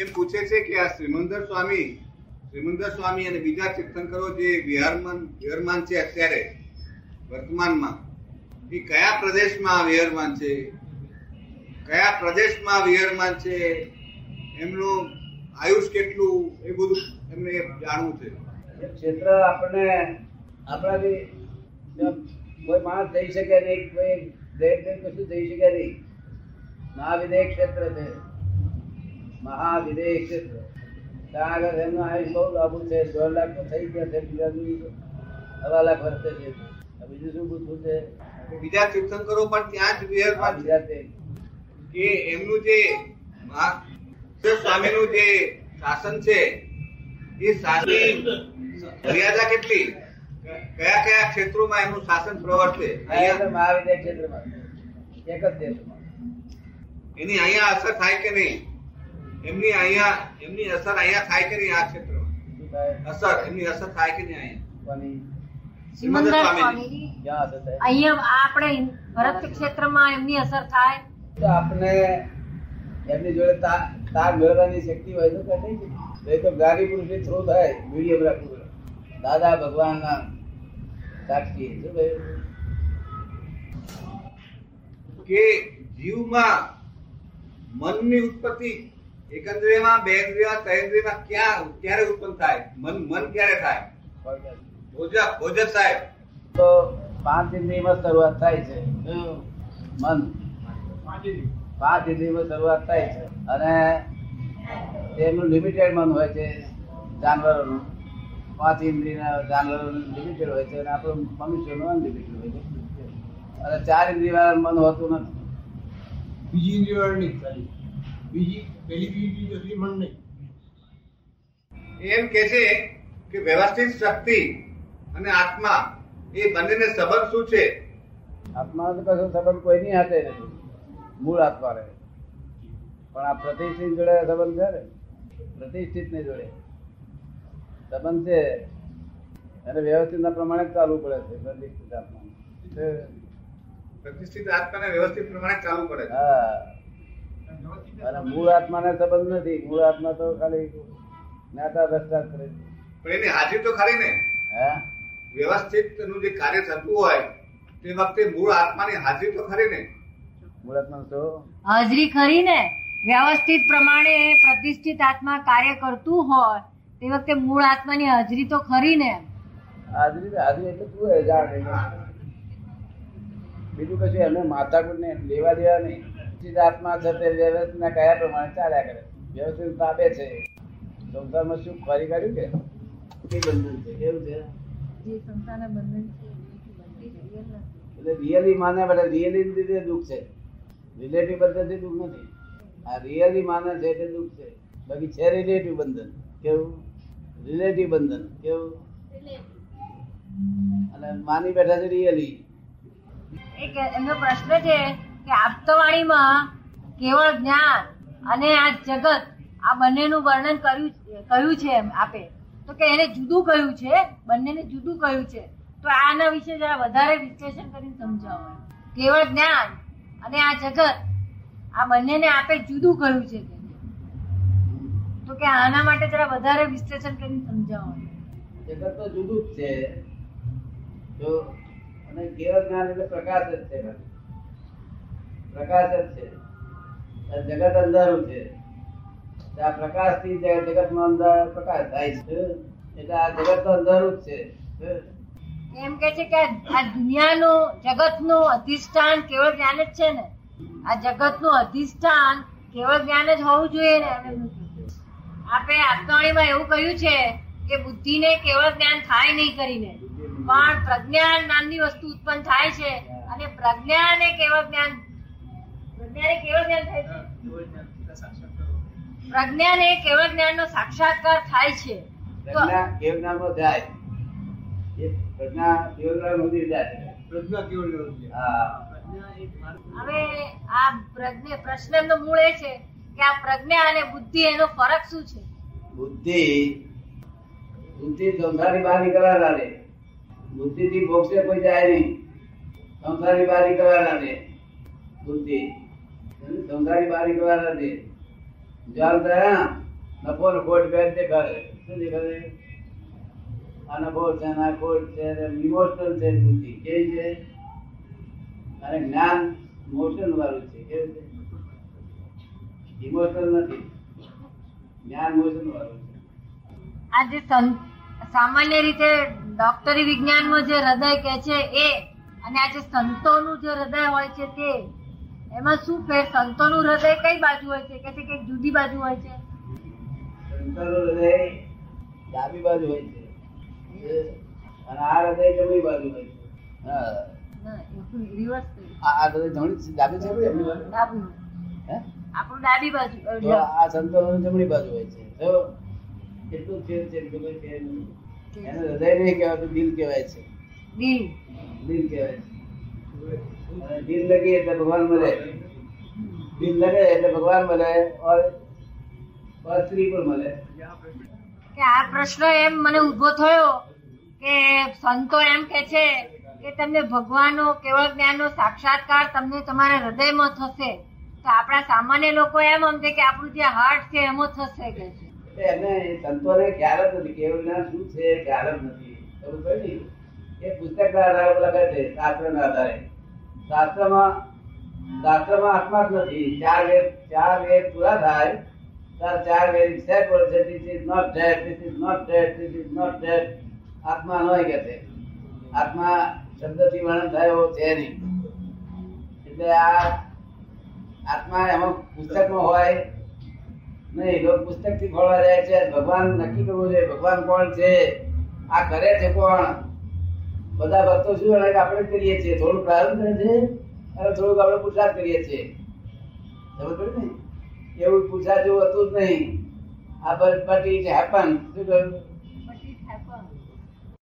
એમ પૂછે છે કે આ શ્રીમંદર સ્વામી શ્રીમંદર સ્વામી અને બીજા તીર્થંકરો જે વિહારમાન વિહારમાન છે અત્યારે વર્તમાનમાં, એ કયા પ્રદેશમાં વિહારમાન છે? કયા પ્રદેશમાં વિહારમાન છે? એમનું આયુષ કેટલું? એ બધું એમને જાણવું છે. ક્ષેત્ર આપણને, આપણાથી કોઈ માણસ જઈ શકે નહીં, કોઈ દેશ કશું જઈ શકે નહીં. મહાવિદેય ક્ષેત્ર છે. ક્ષેત્ર ત્યાં આગળ એમનું આયુષ બહુ લાંબુ છે દોઢ લાખ તો થઈ ગયા છે બીજાનું હવા લાખ વર્ષે છે. બીજું શું પૂછવું છે? બીજા તીર્થંકરો પણ ત્યાં જ વિહારમાં છે. બીજા તે. કે એમનું જે સ્વામીનું જે શાસન છે એ શાસન મર્યાદા કેટલી? કયા કયા ક્ષેત્રોમાં એમનું શાસન પ્રવર્તે? મહાવિદેય ક્ષેત્રમાં. એક જ દેશમાં. એની અહીંયા અસર થાય કે નહીં? એમની અહીંયા એમની અસર અહીંયા થાય કે નહીં આ ક્ષેત્રમાં? અસર એમની અસર થાય કે નહીં અહીંયા? સિમંદર થાય અહીંયા આપણે ભરત ક્ષેત્રમાં એમની અસર થાય. તો આપણે એમની જોડે તાર મેળવવાની શક્તિ હોય તો કઈ નહીં તો ગાડી પુરુષની થ્રુ થાય મીડિયમ રાખવું દાદા ભગવાનના સાક્ષી. શું કહ્યું કે જીવમાં મનની ઉત્પત્તિ એકંદ્રિયમાં બે ઇન્દ્રિયમાં ત્રણ ઇન્દ્રિયમાં ક્યાં ક્યારે ઉત્પન્ન થાય? મન મન ક્યારે થાય? ભોજક ભોજક સાહેબ. તો પાંચ ઇન્દ્રિયમાં શરૂઆત થાય છે. મન. પાંચ ઇન્દ્રિયમાં શરૂઆત થાય છે. અને એનું લિમિટેડ મન હોય છે જાનવરોનું. પાંચ ઇન્દ્રિયના જાનવરોનું લિમિટેડ હોય છે અને આપણું મનુષ્યનું અનલિમિટેડ હોય છે. અને ચાર ઇન્દ્રિયવાળા મન હોતું નથી. બીજી ઇન્દ્રિયવાળા નહીં બીજી પહેલી બીજી ત્રીજી મન નહીં. એમ કે છે કે વ્યવસ્થિત શક્તિ અને આત્મા એ બંનેને સંબંધ શું છે? આત્મા કશો સંબંધ કોઈની હાથે નથી. મૂળ આત્મા રહે. પણ આ પ્રતિષ્ઠિત જોડે સંબંધ છે ને? પ્રતિષ્ઠિત ને જોડે. સંબંધ છે. અને વ્યવસ્થિત ના પ્રમાણે ચાલવું પડે છે પ્રતિષ્ઠિત આત્મા પ્રતિષ્ઠિત આત્માને વ્યવસ્થિત પ્રમાણે ચાલુ પડે હા. અને મૂળ આત્માને સંબંધ નથી. મૂળ આત્મા તો ખાલી જ્ઞાતા દ્રષ્ટા કરે છે. પણ એની હાજરી તો ખરી ને. હે? વ્યવસ્થિતનું જે કાર્ય થતું હોય તે વખતે મૂળ આત્માની હાજરી તો ખરી ને. મૂળ આત્મા તો હાજરી ખરી ને. વ્યવસ્થિત પ્રમાણે પ્રતિષ્ઠિત આત્મા કાર્ય કરતું હોય તે વખતે મૂળ આત્માની હાજરી તો ખરી ને. હાજરી હાજરી એટલે તું એ જાણ. બીજું કશું એમને માથાકૂટ ને લેવા દેવા નહીં. આત્મા છે તે વ્યવસ્થિતના કયા પ્રમાણે ચાલ્યા કરે? વ્યવસ્થિત તાબે છે. સંસારમાં શું ખરી કર્યું કે? એ બંધન છે. કેવું છે? જે સંસારના બંધન છે એટલે રિયલી માને બટે રિયલી લીધે દુઃખ છે. રિલેટિવ બંધનથી દુઃખ નથી. આ રિયલી માને છે એટલે દુઃખ છે. બાકી છે રિલેટિવ બંધન. કેવું? રિલેટિવ બંધન. કેવું? અને માની બેઠા છે રિયલી એક એમનો પ્રશ્ન છે કે આપતવાણીમાં કેવળ જ્ઞાન અને આ જગત, આ બંનેનું વર્ણન કર્યું કહ્યું છે એમ આપે. તો કે એને જુદું કહ્યું છે, બંનેને જુદું કહ્યું છે. તો આના વિશે જરા વધારે વિશ્લેષણ કરીને સમજાવો. કેવળ જ્ઞાન અને આ જગત, આ બંનેને આપે જુદું કહ્યું છે તો કે આના માટે જરા વધારે વિશ્લેષણ કરીને સમજાવો. જગત તો જુદું જ છે. જો અને કેવળ જ્ઞાન એટલે પ્રકાશ જ છે. પ્રકાશ જ છે જગત અંધારું છે. આ પ્રકાશથી જગતમાં અંધાર પ્રકાશ થાય છે, એટલે આ જગત તો અંધારું જ છે. એમ કે છે કે આ દુનિયાનું જગતનું અધિષ્ઠાન કેવળ જ્ઞાન જ છે ને? આ જગતનું અધિષ્ઠાન કેવળ જ્ઞાન જ હોવું જોઈએ ને? આપણે આત્માણીમાં. એવું કહ્યું છે કે બુદ્ધિને કેવળ જ્ઞાન થાય નહીં કરીને. પણ પ્રજ્ઞાન નામની વસ્તુ ઉત્પન્ન થાય છે અને પ્રજ્ઞાને કેવળ જ્ઞાન પ્રજ્ઞાને કેવળ જ્ઞાન થાય છે? પ્રજ્ઞાને કેવળ જ્ઞાનનો સાક્ષાત્કાર થાય છે? તો પ્રજ્ઞા કેવળ જ્ઞાનમાં જાય. એ પ્રજ્ઞા કેવળ જ્ઞાન સુધી જાય પ્રજ્ઞા કેવળ નથી હા. હવે આ પ્રજ્ઞા પ્રશ્નનો મૂળ એ છે કે આ પ્રજ્ઞા અને બુદ્ધિ એનો ફરક શું છે? બુદ્ધિ બુદ્ધિ સંસારી બહાર નીકળવાના રે બુદ્ધિ થી મોક્ષે કોઈ જાય નહીં. સંસારી બારી કરવા દે બુદ્ધિ. સંસારી બારી કરવાના દે ધ્યાન થયા નફો ને ખોટ બે દેખાડે શું દેખાડે આ નફો છે આ ખોટ છે ઇમોશનલ છે બુદ્ધિ. કે છે? અને જ્ઞાન મોશન વાળું છે. કેવું ઇમોશનલ નથી. જ્ઞાન મોશન વાળું છે. આ જે સામાન્ય રીતે ડોક્ટરી વિજ્ઞાનમાં જે હૃદય કે છે એ, અને આ જે સંતોનું જે હૃદય હોય છે તે એમાં શું ફેર? સંતોનું હૃદય કઈ બાજુ હોય છે? કે કંઈક જુદી બાજુ હોય છે? શંકરનું હૃદય ડાબી બાજુ હોય છે. અને આ હૃદય જમણી બાજુ હોય છે. હા. આ હૃદય જમણી ડાબી છે? હે? આપણું ડાબી બાજુ આ સંતોનું જમણી બાજુ હોય છે. જો ફેર છે બીજું કોઈ ફેર. નથી. એને હૃદય નહીં કહેવાતું દિલ કહેવાય છે. દિલ. દિલ કહેવાય છે. લગી એટલે ભગવાન મળે. દિલ લગે એટલે ભગવાન મળે ઓર સ્ત્રી પણ મળે. કે આ પ્રશ્ન એમ મને ઊભો થયો કે સંતો એમ કે છે કે તમને ભગવાનનો કેવળ જ્ઞાનનો સાક્ષાત્કાર તમને તમારા હૃદયમાં થશે. તો આપણા સામાન્ય લોકો એમ સમજે કે આપણું જે હાર્ટ છે એમાં થશે કે છે. એમને સંતોને ખ્યાલ જ નથી કેવળ જ્ઞાન શું છે ખ્યાલ જ નથી. ખબર પડી? એ પુસ્તકના આધારે લખે છે, શાસ્ત્રના આધારે. શાસ્ત્રમાં શાસ્ત્રમાં આત્મા જ નથી. ચાર વેદ ચાર વેદ પૂરા થાય, ત્યારે ચાર વેદ set word છે. This is not dead this is not dead this is not dead આત્મા ન કે છે. આત્મા શબ્દથી વર્ણન થાય છે નહીં. એટલે આ આત્મા એમાં પુસ્તકમાં હોય નહીં. લોકો પુસ્તકથી ખોલવા જાય છે. ભગવાન નક્કી કરવું છે ભગવાન કોણ છે? આ કરે છે કોણ? બધા ભક્તો શું જાણે કે આપણે કરીએ છીએ. થોડું પ્રારંભ કરે છે, અને થોડુંક આપણે પુરુષાર્થ કરીએ છીએ. ખબર પડે ને? એવું પુરુષાર્થ જેવું હતું જ નહીં. આ બટ ઇટ હેપન શું કહ્યું?